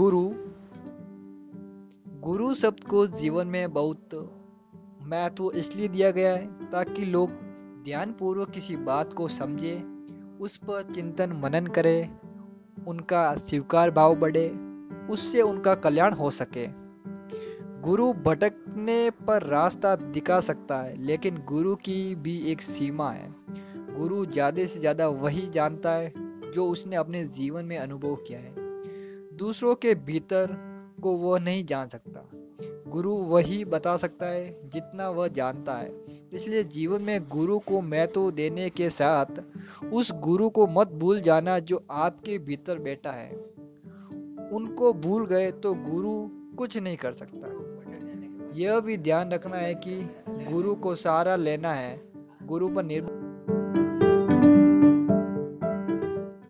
गुरु। गुरु शब्द को जीवन में बहुत महत्व इसलिए दिया गया है ताकि लोग ध्यान पूर्वक किसी बात को समझे, उस पर चिंतन मनन करे, उनका स्वीकार भाव बढ़े, उससे उनका कल्याण हो सके। गुरु भटकने पर रास्ता दिखा सकता है, लेकिन गुरु की भी एक सीमा है। गुरु ज़्यादा से ज़्यादा वही जानता है जो उसने अपने जीवन में अनुभव किया है। दूसरों के भीतर को वह नहीं जान सकता। गुरु वही बता सकता है जितना वह जानता है। इसलिए जीवन में गुरु को महत्व देने के साथ उस गुरु को मत भूल जाना जो आपके भीतर बैठा है। उनको भूल गए तो गुरु कुछ नहीं कर सकता। यह भी ध्यान रखना है कि गुरु को सहारा लेना है। गुरु पर निर्भर